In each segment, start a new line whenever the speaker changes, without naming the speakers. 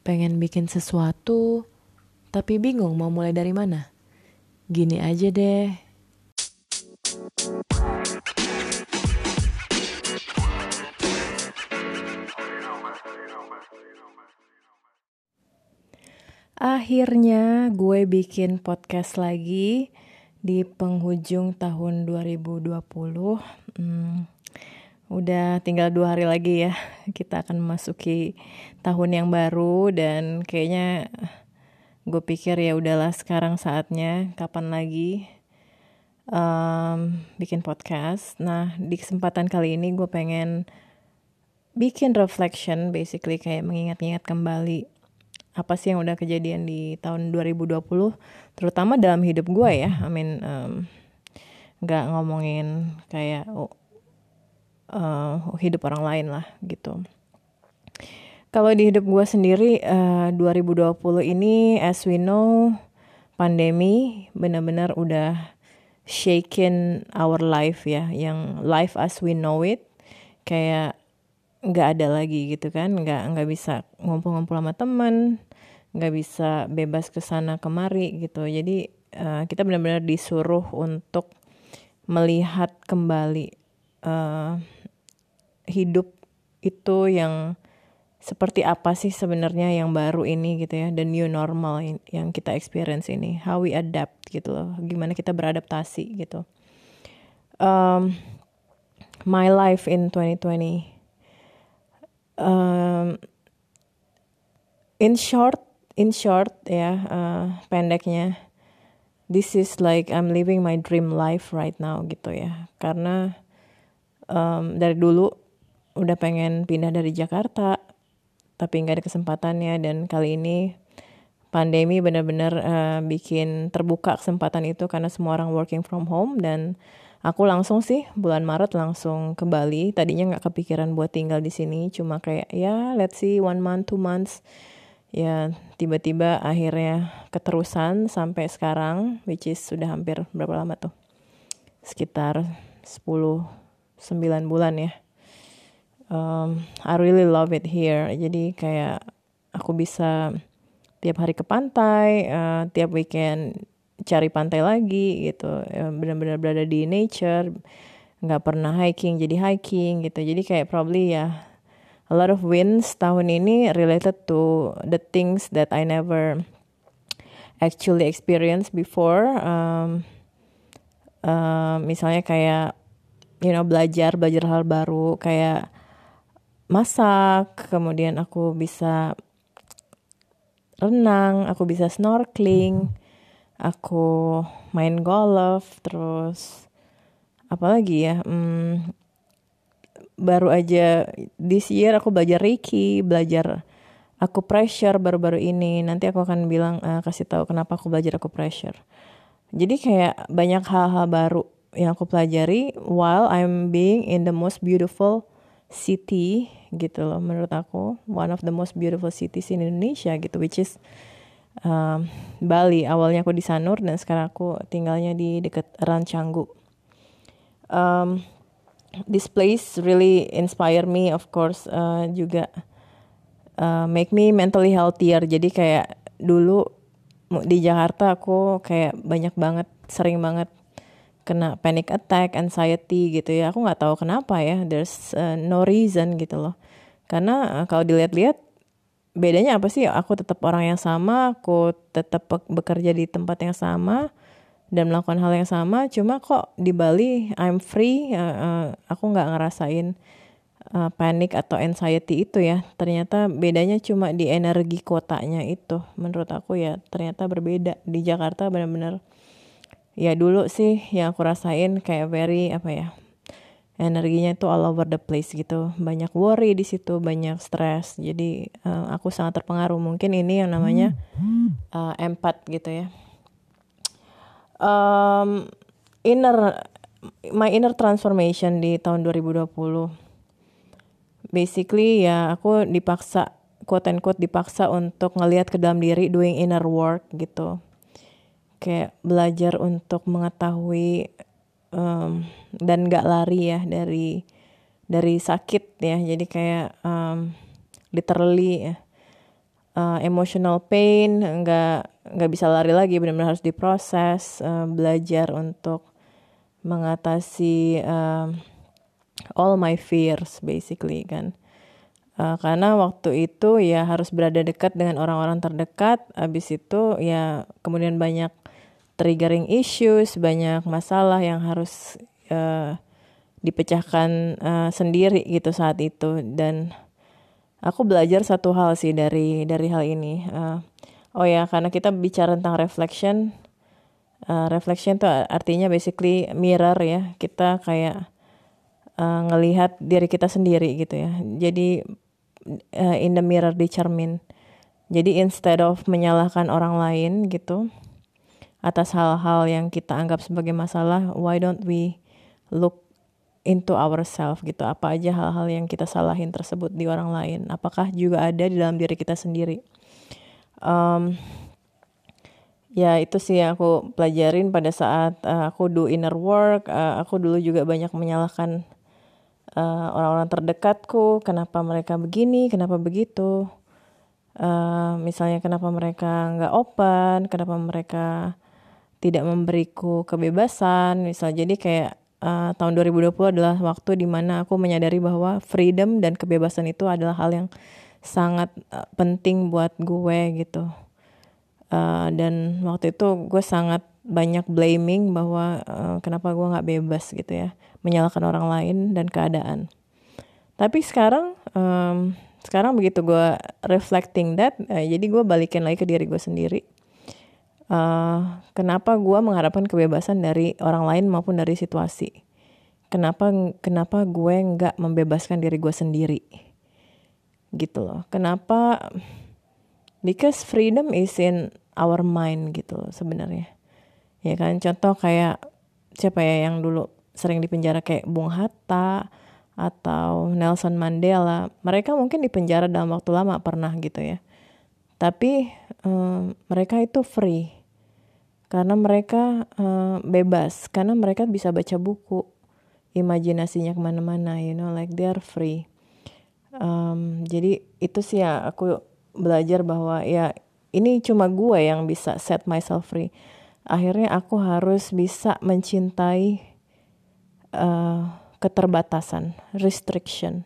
pengen bikin sesuatu, tapi bingung mau mulai dari mana. Gini aja deh. Akhirnya gue bikin podcast lagi di penghujung tahun 2020. Hmm, Udah tinggal dua hari lagi ya, kita akan memasuki tahun yang baru dan kayaknya gue pikir ya udahlah sekarang saatnya kapan lagi um, bikin podcast. Nah di kesempatan kali ini gue pengen bikin reflection, basically kayak mengingat-ingat kembali apa sih yang udah kejadian di tahun 2020, terutama dalam hidup gue ya. I mean, um, nggak ngomongin kayak oh, uh, hidup orang lain lah gitu. Kalau di hidup gue sendiri uh, 2020 ini as we know pandemi benar-benar udah shaken our life ya, yang life as we know it kayak nggak ada lagi gitu kan, nggak nggak bisa ngumpul-ngumpul sama teman, nggak bisa bebas ke sana kemari gitu. Jadi uh, kita benar-benar disuruh untuk melihat kembali uh, hidup itu yang seperti apa sih sebenarnya yang baru ini gitu ya the new normal yang kita experience ini how we adapt gitu loh gimana kita beradaptasi gitu. Um, my life in 2020 um, in short in short ya uh, pendeknya this is like I'm living my dream life right now gitu ya. Karena um, dari dulu udah pengen pindah dari Jakarta tapi nggak ada kesempatannya. Dan kali ini pandemi benar-benar uh, bikin terbuka kesempatan itu karena semua orang working from home. Dan aku langsung sih bulan Maret langsung ke Bali tadinya nggak kepikiran buat tinggal di sini cuma kayak ya let's see one month two months. Ya tiba-tiba akhirnya keterusan sampai sekarang which is sudah hampir berapa lama tuh? Sekitar 10 9 bulan ya um, I really love it here. Jadi kayak aku bisa tiap hari ke pantai, uh, tiap weekend cari pantai lagi gitu. Ya, benar-benar berada di nature, nggak pernah hiking jadi hiking gitu. Jadi kayak probably ya a lot of wins tahun ini related to the things that I never actually experienced before. Um, uh, misalnya kayak you know belajar belajar hal baru kayak masak, kemudian aku bisa renang, aku bisa snorkeling, aku main golf, terus apalagi ya, hmm, baru aja this year aku belajar Reiki, belajar aku pressure baru-baru ini. Nanti aku akan bilang uh, kasih tahu kenapa aku belajar aku pressure. Jadi kayak banyak hal-hal baru yang aku pelajari while I'm being in the most beautiful city gitu loh menurut aku one of the most beautiful cities in Indonesia gitu which is um, Bali awalnya aku di Sanur dan sekarang aku tinggalnya di dekat Rancanggu um, this place really inspire me of course uh, juga uh, make me mentally healthier jadi kayak dulu di Jakarta aku kayak banyak banget sering banget kena panic attack, anxiety gitu ya. Aku nggak tahu kenapa ya. There's uh, no reason gitu loh. Karena uh, kalau dilihat-lihat bedanya apa sih? Aku tetap orang yang sama, aku tetap bekerja di tempat yang sama dan melakukan hal yang sama. Cuma kok di Bali I'm free, uh, uh, aku nggak ngerasain uh, panic atau anxiety itu ya. Ternyata bedanya cuma di energi kotanya itu. Menurut aku ya ternyata berbeda. Di Jakarta benar-benar ya dulu sih yang aku rasain kayak very apa ya energinya itu all over the place gitu. Banyak worry di situ banyak stres jadi uh, aku sangat terpengaruh. Mungkin ini yang namanya uh, empat gitu ya. Um, inner my inner transformation di tahun 2020 basically ya aku dipaksa quote and quote dipaksa untuk ngelihat ke dalam diri doing inner work gitu. Kayak belajar untuk mengetahui um, dan gak lari ya dari dari sakit ya. Jadi kayak um, literally ya. Uh, emotional pain nggak nggak bisa lari lagi. Benar-benar harus diproses uh, belajar untuk mengatasi uh, all my fears basically kan. Uh, karena waktu itu ya harus berada dekat dengan orang-orang terdekat. Habis itu ya kemudian banyak triggering issues banyak masalah yang harus uh, dipecahkan uh, sendiri gitu saat itu. Dan aku belajar satu hal sih dari dari hal ini uh, oh ya karena kita bicara tentang reflection uh, reflection itu artinya basically mirror ya kita kayak uh, ngelihat diri kita sendiri gitu ya. Jadi uh, in the mirror di cermin jadi instead of menyalahkan orang lain gitu atas hal-hal yang kita anggap sebagai masalah why don't we look into ourselves gitu? Apa aja hal-hal yang kita salahin tersebut di orang lain? Apakah juga ada di dalam diri kita sendiri? Um, ya itu sih yang aku pelajarin pada saat uh, aku do inner work. Uh, aku dulu juga banyak menyalahkan uh, orang-orang terdekatku. Kenapa mereka begini? Kenapa begitu? Uh, misalnya kenapa mereka nggak open? Kenapa mereka tidak memberiku kebebasan. Misal jadi kayak uh, tahun 2020 adalah waktu di mana aku menyadari bahwa freedom dan kebebasan itu adalah hal yang sangat uh, penting buat gue gitu. Uh, dan waktu itu gue sangat banyak blaming bahwa uh, kenapa gue nggak bebas gitu ya menyalahkan orang lain dan keadaan. Tapi sekarang um, sekarang begitu gue reflecting that uh, jadi gue balikin lagi ke diri gue sendiri uh, kenapa gue mengharapkan kebebasan dari orang lain maupun dari situasi? Kenapa kenapa gue nggak membebaskan diri gue sendiri? Gitu loh. Kenapa? Because freedom is in our mind gitu loh sebenarnya. Ya kan? Contoh kayak siapa ya yang dulu sering dipenjara kayak Bung Hatta atau Nelson Mandela. Mereka mungkin dipenjara dalam waktu lama pernah gitu ya. Tapi um, mereka itu free karena mereka uh, bebas. Karena mereka bisa baca buku. Imajinasinya ke mana-mana you know like they are free. Um, jadi itu sih ya aku belajar bahwa ya ini cuma gue yang bisa set myself free. Akhirnya aku harus bisa mencintai uh, keterbatasan restriction.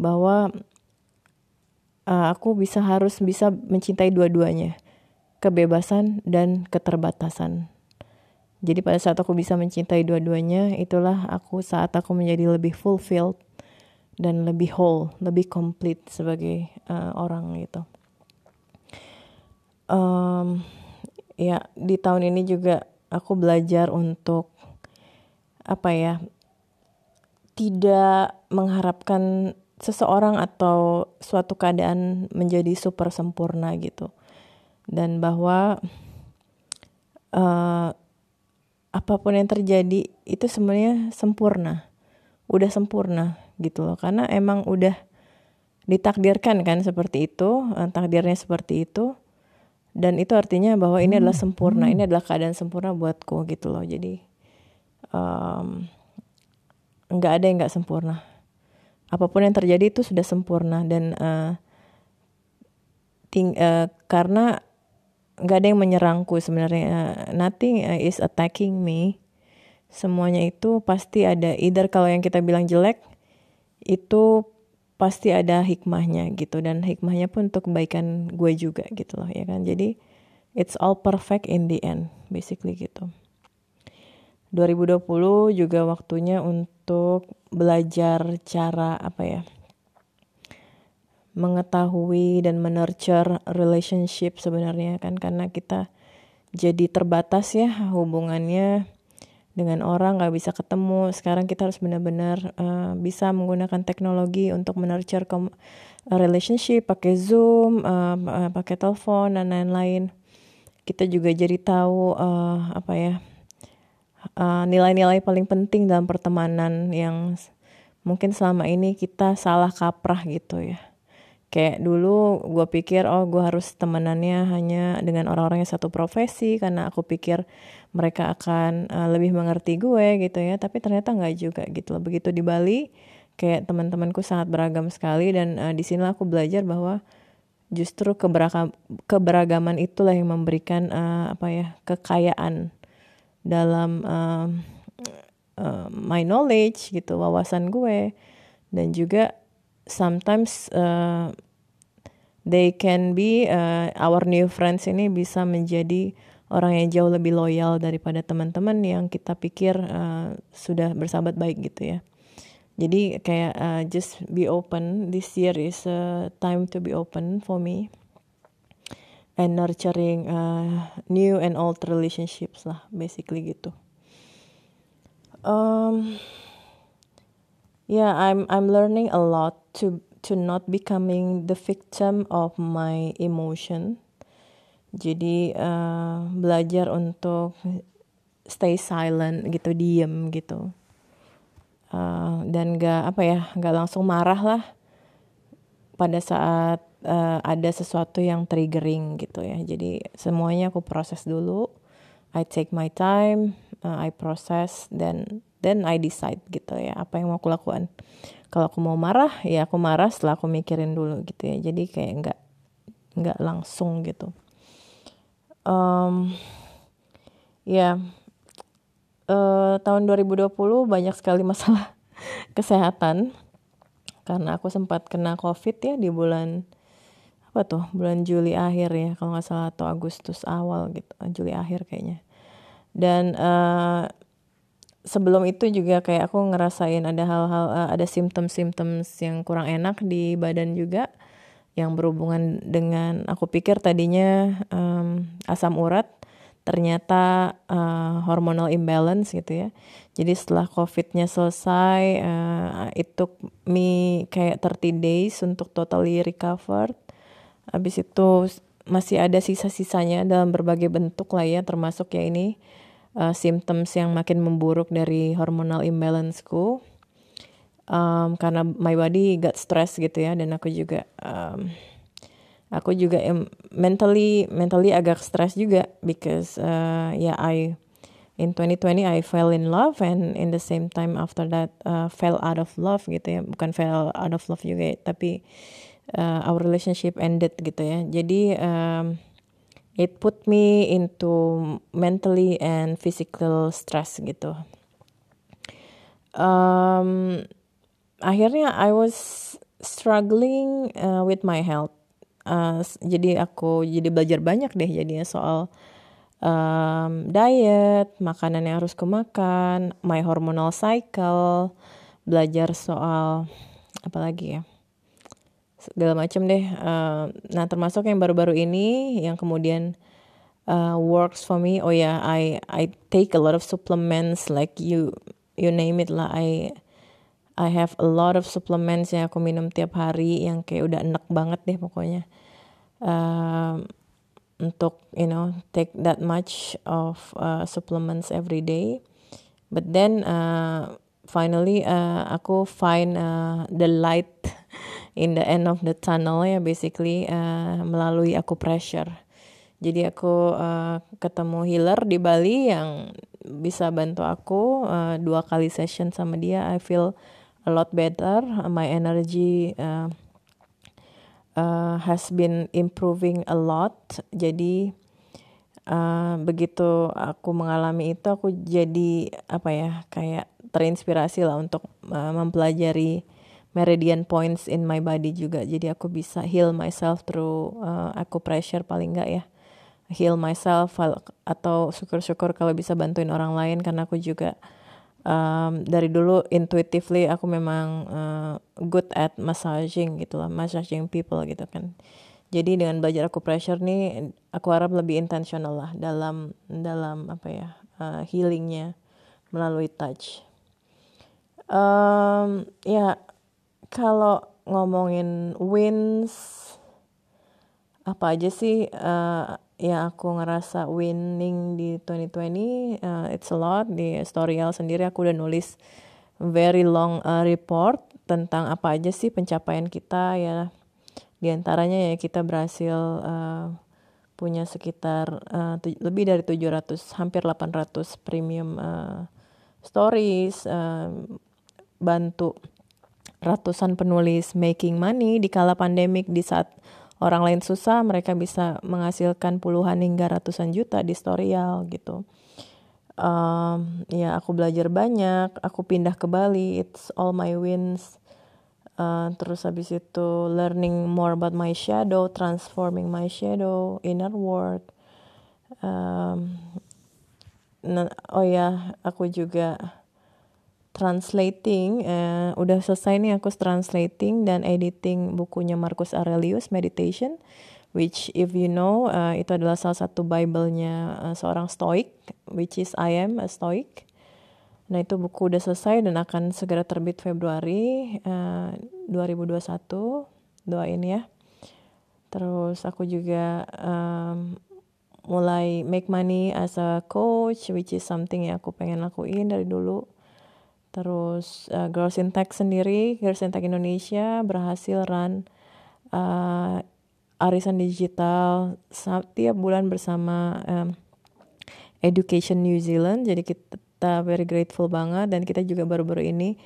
Bahwa uh, aku bisa harus bisa mencintai dua-duanya kebebasan dan keterbatasan. Jadi pada saat aku bisa mencintai dua-duanya, itulah aku saat aku menjadi lebih fulfilled dan lebih whole, lebih complete sebagai uh, orang gitu. Um, ya di tahun ini juga aku belajar untuk apa ya, tidak mengharapkan seseorang atau suatu keadaan menjadi super sempurna gitu dan bahwa uh, apa pun yang terjadi itu sebenarnya sempurna. Udah sempurna gitu loh. Karena emang udah ditakdirkan kan seperti itu eh, takdirnya seperti itu. Dan itu artinya bahwa ini adalah hmm, sempurna hmm. ini adalah keadaan sempurna buatku gitu loh. Jadi nggak um, ada yang nggak sempurna. Apa pun yang terjadi itu sudah sempurna. Dan uh, ting uh, karena nggak ada yang menyerangku sebenarnya. Nothing uh, is attacking me. Semuanya itu pasti ada either kalau yang kita bilang jelek itu pasti ada hikmahnya gitu. Dan hikmahnya pun untuk kebaikan gue juga gitu loh ya kan? Jadi it's all perfect in the end basically gitu. 2020 juga waktunya untuk belajar cara apa ya mengetahui dan menurture relationship sebenarnya kan karena kita jadi terbatas ya hubungannya dengan orang nggak bisa ketemu. Sekarang kita harus benar-benar uh, bisa menggunakan teknologi untuk menurture relationship pakai zoom uh, pakai telepon dan lain-lain. Kita juga jadi tahu uh, apa ya nilai-nilai uh, paling penting dalam pertemanan yang mungkin selama ini kita salah kaprah gitu ya kayak dulu gue pikir oh gue harus temenannya hanya dengan orang-orang yang satu profesi karena aku pikir mereka akan uh, lebih mengerti gue gitu ya. Tapi ternyata nggak juga gitu loh. Begitu di Bali kayak teman-temanku sangat beragam sekali dan uh, di sini aku belajar bahwa justru keberagam, keberagaman itulah yang memberikan uh, apa ya kekayaan dalam uh, uh, my knowledge gitu wawasan gue. Dan juga sometimes uh, they can be uh, our new friends ini bisa menjadi orang yang jauh lebih loyal daripada teman-teman yang kita pikir uh, sudah bersahabat baik gitu ya. Jadi kayak uh, just be open. This year is a time to be open for me and nurturing uh, new and old relationships lah, basically gitu. Um, yeah, I'm I'm learning a lot to to not becoming the victim of my emotion. Jadi uh, belajar untuk stay silent gitu diem gitu. Uh, dan gak apa ya gak langsung marah lah pada saat uh, ada sesuatu yang triggering gitu ya. Jadi semuanya aku proses dulu. I take my time uh, I process then then I decide gitu ya apa yang mau aku lakukan. Kalau aku mau marah ya aku marah setelah aku mikirin dulu gitu ya. Jadi kayak nggak nggak langsung gitu. Um, ya uh, tahun 2020 banyak sekali masalah kesehatan. Karena aku sempat kena covid ya di bulan apa tuh bulan Juli akhir ya kalau nggak salah atau Agustus awal gitu Juli akhir kayaknya. Dan uh, sebelum itu juga kayak aku ngerasain ada hal-hal uh, ada simptom-simptom yang kurang enak di badan juga yang berhubungan dengan aku pikir tadinya um, asam urat ternyata uh, hormonal imbalance gitu ya. Jadi setelah covidnya selesai, uh, it took me kayak 30 days untuk totally recovered. Habis itu masih ada sisa-sisanya dalam berbagai bentuk lah ya, termasuk ya ini uh, symptoms yang makin memburuk dari hormonal imbalanceku. Um, karena my body got stress gitu ya dan aku juga um, aku juga mentally mentally agak stress juga because uh, ya yeah, I in 2020 I fell in love and in the same time after that uh, fell out of love gitu ya. Bukan fell out of love juga ya, tapi uh, our relationship ended gitu ya. Jadi um, it put me into mentally and physical stress gitu um, akhirnya I was struggling uh, with my health. Uh, jadi aku jadi belajar banyak deh jadinya soal um, diet, makanan yang harus kemakan, my hormonal cycle, belajar soal apa lagi ya segala macam deh. Uh, nah termasuk yang baru-baru ini yang kemudian uh, works for me. Oh ya, yeah, I I take a lot of supplements like you you name it lah. I I have a lot of supplements yang aku minum tiap hari yang kayak udah enak banget deh pokoknya. Um, untuk you know take that much of uh, supplements every day. But then uh, finally uh, aku find uh, the light in the end of the tunnel ya basically uh, melalui aku pressure. Jadi aku uh, ketemu healer di Bali yang bisa bantu aku uh, dua kali session sama dia. I feel a lot better. My energy uh, uh, has been improving a lot. Jadi uh, begitu aku mengalami itu, aku jadi apa ya kayak terinspirasi lah untuk uh, mempelajari meridian points in my body juga. Jadi aku bisa heal myself through uh, pressure paling enggak ya. Heal myself atau syukur-syukur kalau bisa bantuin orang lain karena aku juga um, dari dulu intuitively aku memang uh, good at massaging gitu lah massaging people gitu kan. Jadi dengan belajar aku pressure nih aku harap lebih intentional lah dalam dalam apa ya uh, healingnya melalui touch. Um, ya kalau ngomongin wins apa aja sih uh, ya aku ngerasa winning di 2020 uh, it's a lot. Di Storyal sendiri aku udah nulis very long uh, report tentang apa aja sih pencapaian kita ya. Di antaranya ya kita berhasil uh, punya sekitar uh, lebih dari 700 hampir 800 premium uh, stories uh, bantu ratusan penulis making money di kala pandemik di saat orang lain susah mereka bisa menghasilkan puluhan hingga ratusan juta di Storyal gitu. Um, ya aku belajar banyak aku pindah ke Bali it's all my wins. Uh, terus habis itu learning more about my shadow transforming my shadow inner world. Um, oh ya aku juga translating uh, udah selesai nih aku translating dan editing bukunya Marcus Aurelius Meditation which if you know uh, itu adalah salah satu Bible-nya uh, seorang Stoik, which is I am a Stoic. Nah itu buku udah selesai dan akan segera terbit Februari uh, 2021, doain ya. Terus aku juga um, mulai make money as a coach, which is something yang aku pengen lakuin dari dulu. Terus uh, Girls in Tech sendiri, Girls in Tech Indonesia berhasil run uh, arisan digital setiap bulan bersama um, Education New Zealand. Jadi kita very grateful banget dan kita juga baru-baru ini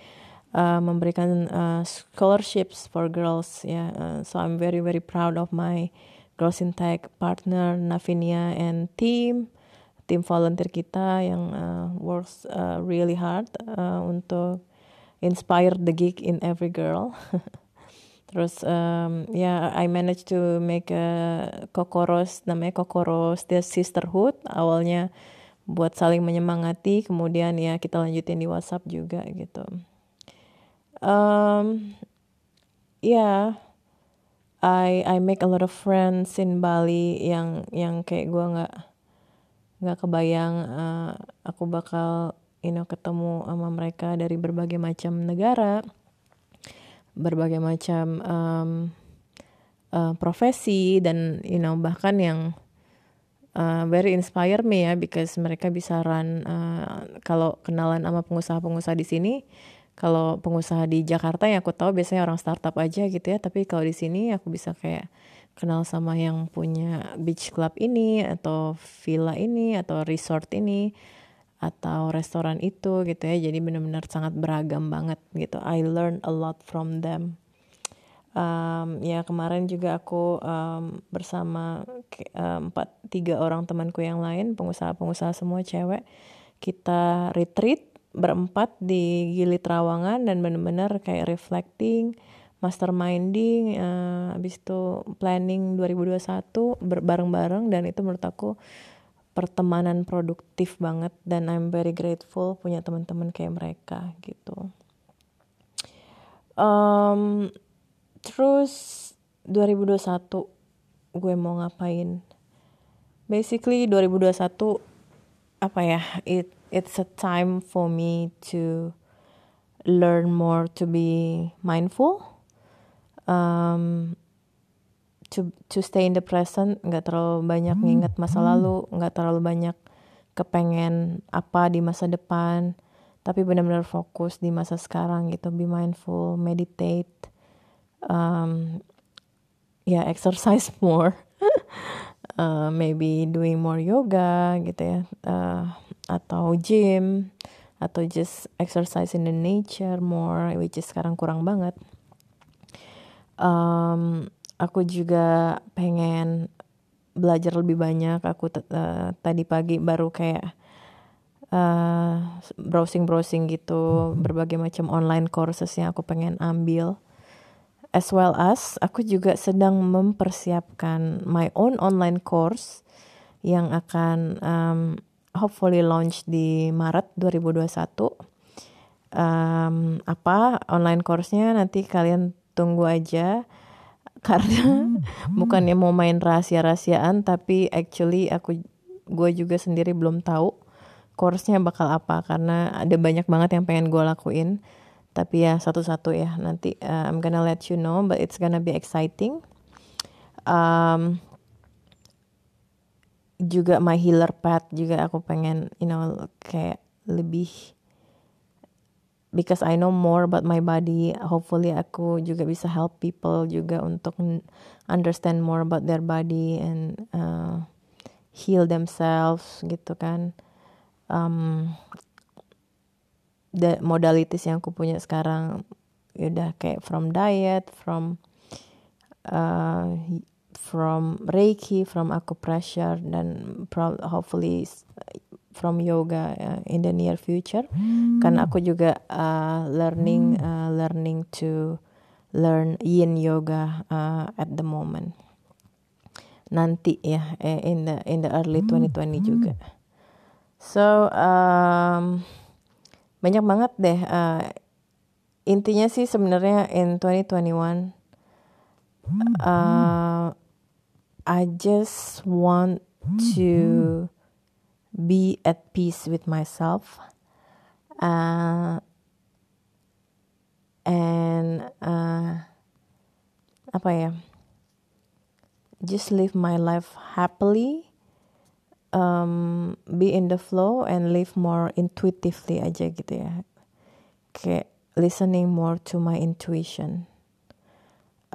uh, memberikan uh, scholarships for girls ya. Yeah. Uh, so I'm very very proud of my Girls in Tech partner Navinia and team tim volunteer kita yang uh, works uh, really hard uh, untuk inspire the geek in every girl. Terus um, ya yeah, I managed to make a kokoros namanya kokoros the sisterhood awalnya buat saling menyemangati kemudian ya kita lanjutin di WhatsApp juga gitu. Um, yeah, I I make a lot of friends in Bali yang yang kayak gue nggak nggak kebayang uh, aku bakal you know ketemu sama mereka dari berbagai macam negara berbagai macam um, uh, profesi dan you know bahkan yang uh, very inspire me ya because mereka bisa run uh, kalau kenalan sama pengusaha-pengusaha di sini kalau pengusaha di Jakarta yang aku tahu biasanya orang startup aja gitu ya tapi kalau di sini aku bisa kayak kenal sama yang punya beach club ini atau villa ini atau resort ini atau restoran itu gitu ya. Jadi benar-benar sangat beragam banget gitu. I learn a lot from them. Um, ya kemarin juga aku um, bersama empat um, tiga orang temanku yang lain pengusaha-pengusaha semua cewek kita retreat berempat di Gili Trawangan dan benar-benar kayak reflecting masterminding uh, habis itu planning 2021 bareng-bareng dan itu menurut aku pertemanan produktif banget dan I'm very grateful punya teman-teman kayak mereka gitu. Um, terus 2021 gue mau ngapain? Basically 2021 apa ya? It it's a time for me to learn more to be mindful. Um, to to stay in the present nggak terlalu banyak hmm. nginget masa hmm. lalu nggak terlalu banyak kepengen apa di masa depan tapi benar-benar fokus di masa sekarang gitu be mindful meditate um, ya yeah, exercise more uh, maybe doing more yoga gitu ya uh, atau gym atau just exercise in the nature more which is sekarang kurang banget um, aku juga pengen belajar lebih banyak. Aku uh, tadi pagi baru kayak uh, eh, browsing browsing gitu berbagai macam online courses yang aku pengen ambil. As well as aku juga sedang mempersiapkan my own online course yang akan um, hopefully launch di Maret 2021 um, apa online course-nya nanti kalian tunggu aja. Karena hmm. bukannya mau main rahasia-rahasiaan tapi actually aku gue juga sendiri belum tahu course-nya bakal apa. Karena ada banyak banget yang pengen gue lakuin. Tapi ya satu-satu ya. Nanti uh, I'm gonna let you know but it's gonna be exciting. Um, juga my healer path juga aku pengen you know kayak lebih because I know more about my body hopefully aku juga bisa help people juga untuk understand more about their body and uh, heal themselves gitu kan. Um, the modalities yang aku punya sekarang udah kayak from diet from uh, from Reiki, from acupressure, dan hopefully from yoga uh, in the near future. Hmm. Karena aku juga uh, learning uh, learning to learn Yin yoga uh, at the moment. Nanti ya eh, in the in the early 2020 hmm. juga. So um, banyak banget deh. Uh, intinya sih sebenarnya in 2021 uh, I just want to be at peace with myself. Uh, and uh, apa ya? Just live my life happily um, be in the flow and live more intuitively aja gitu ya. Kayak listening more to my intuition.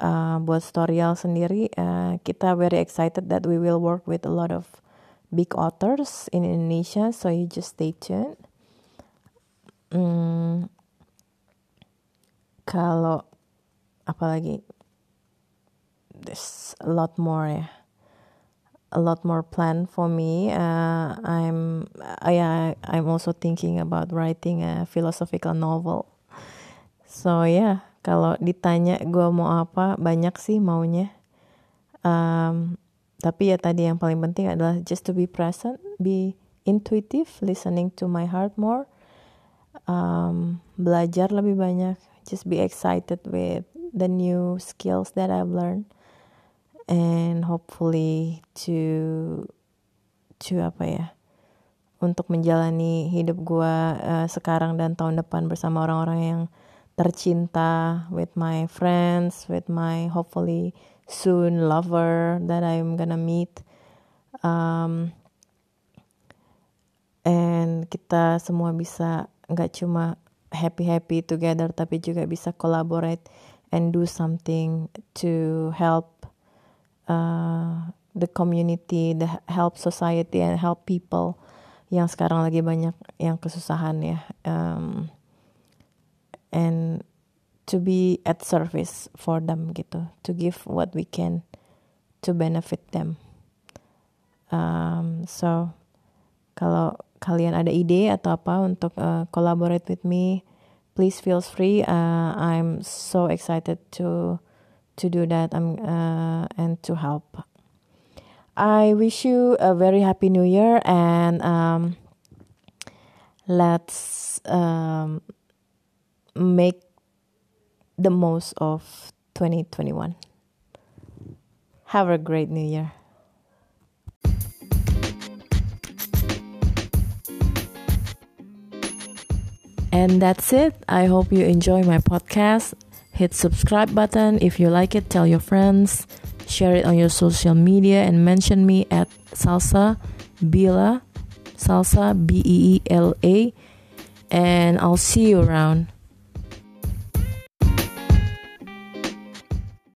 Uh, buat Storyal sendiri uh, kita very excited that we will work with a lot of big authors in Indonesia, so you just stay tuned. Hmm, kalau apalagi there's a lot more ya a lot more plan for me. Uh, I'm uh, yeah I'm also thinking about writing a philosophical novel. So yeah kalau ditanya gue mau apa banyak sih maunya. Um, tapi ya tadi yang paling penting adalah just to be present, be intuitive, listening to my heart more, um, belajar lebih banyak, just be excited with the new skills that I've learned, and hopefully to to apa ya, untuk menjalani hidup gue uh, sekarang dan tahun depan bersama orang-orang yang tercinta, with my friends, with my hopefully soon lover that I'm gonna meet. Um, and kita semua bisa nggak cuma happy happy together tapi juga bisa collaborate and do something to help uh, the community, the help society and help people yang sekarang lagi banyak yang kesusahan ya. Um, and to be at service for them gitu to give what we can to benefit them. Um, so kalau kalian ada ide atau apa untuk uh, collaborate with me please feel free. Uh, I'm so excited to to do that. Um, uh, and to help. I wish you a very happy new year and um, let's um, make the most of 2021. Have a great new year. And that's it. I hope you enjoy my podcast. Hit subscribe button if you like it. Tell your friends. Share it on your social media and mention me at Salsa Bila Salsa B E E L A and I'll see you around.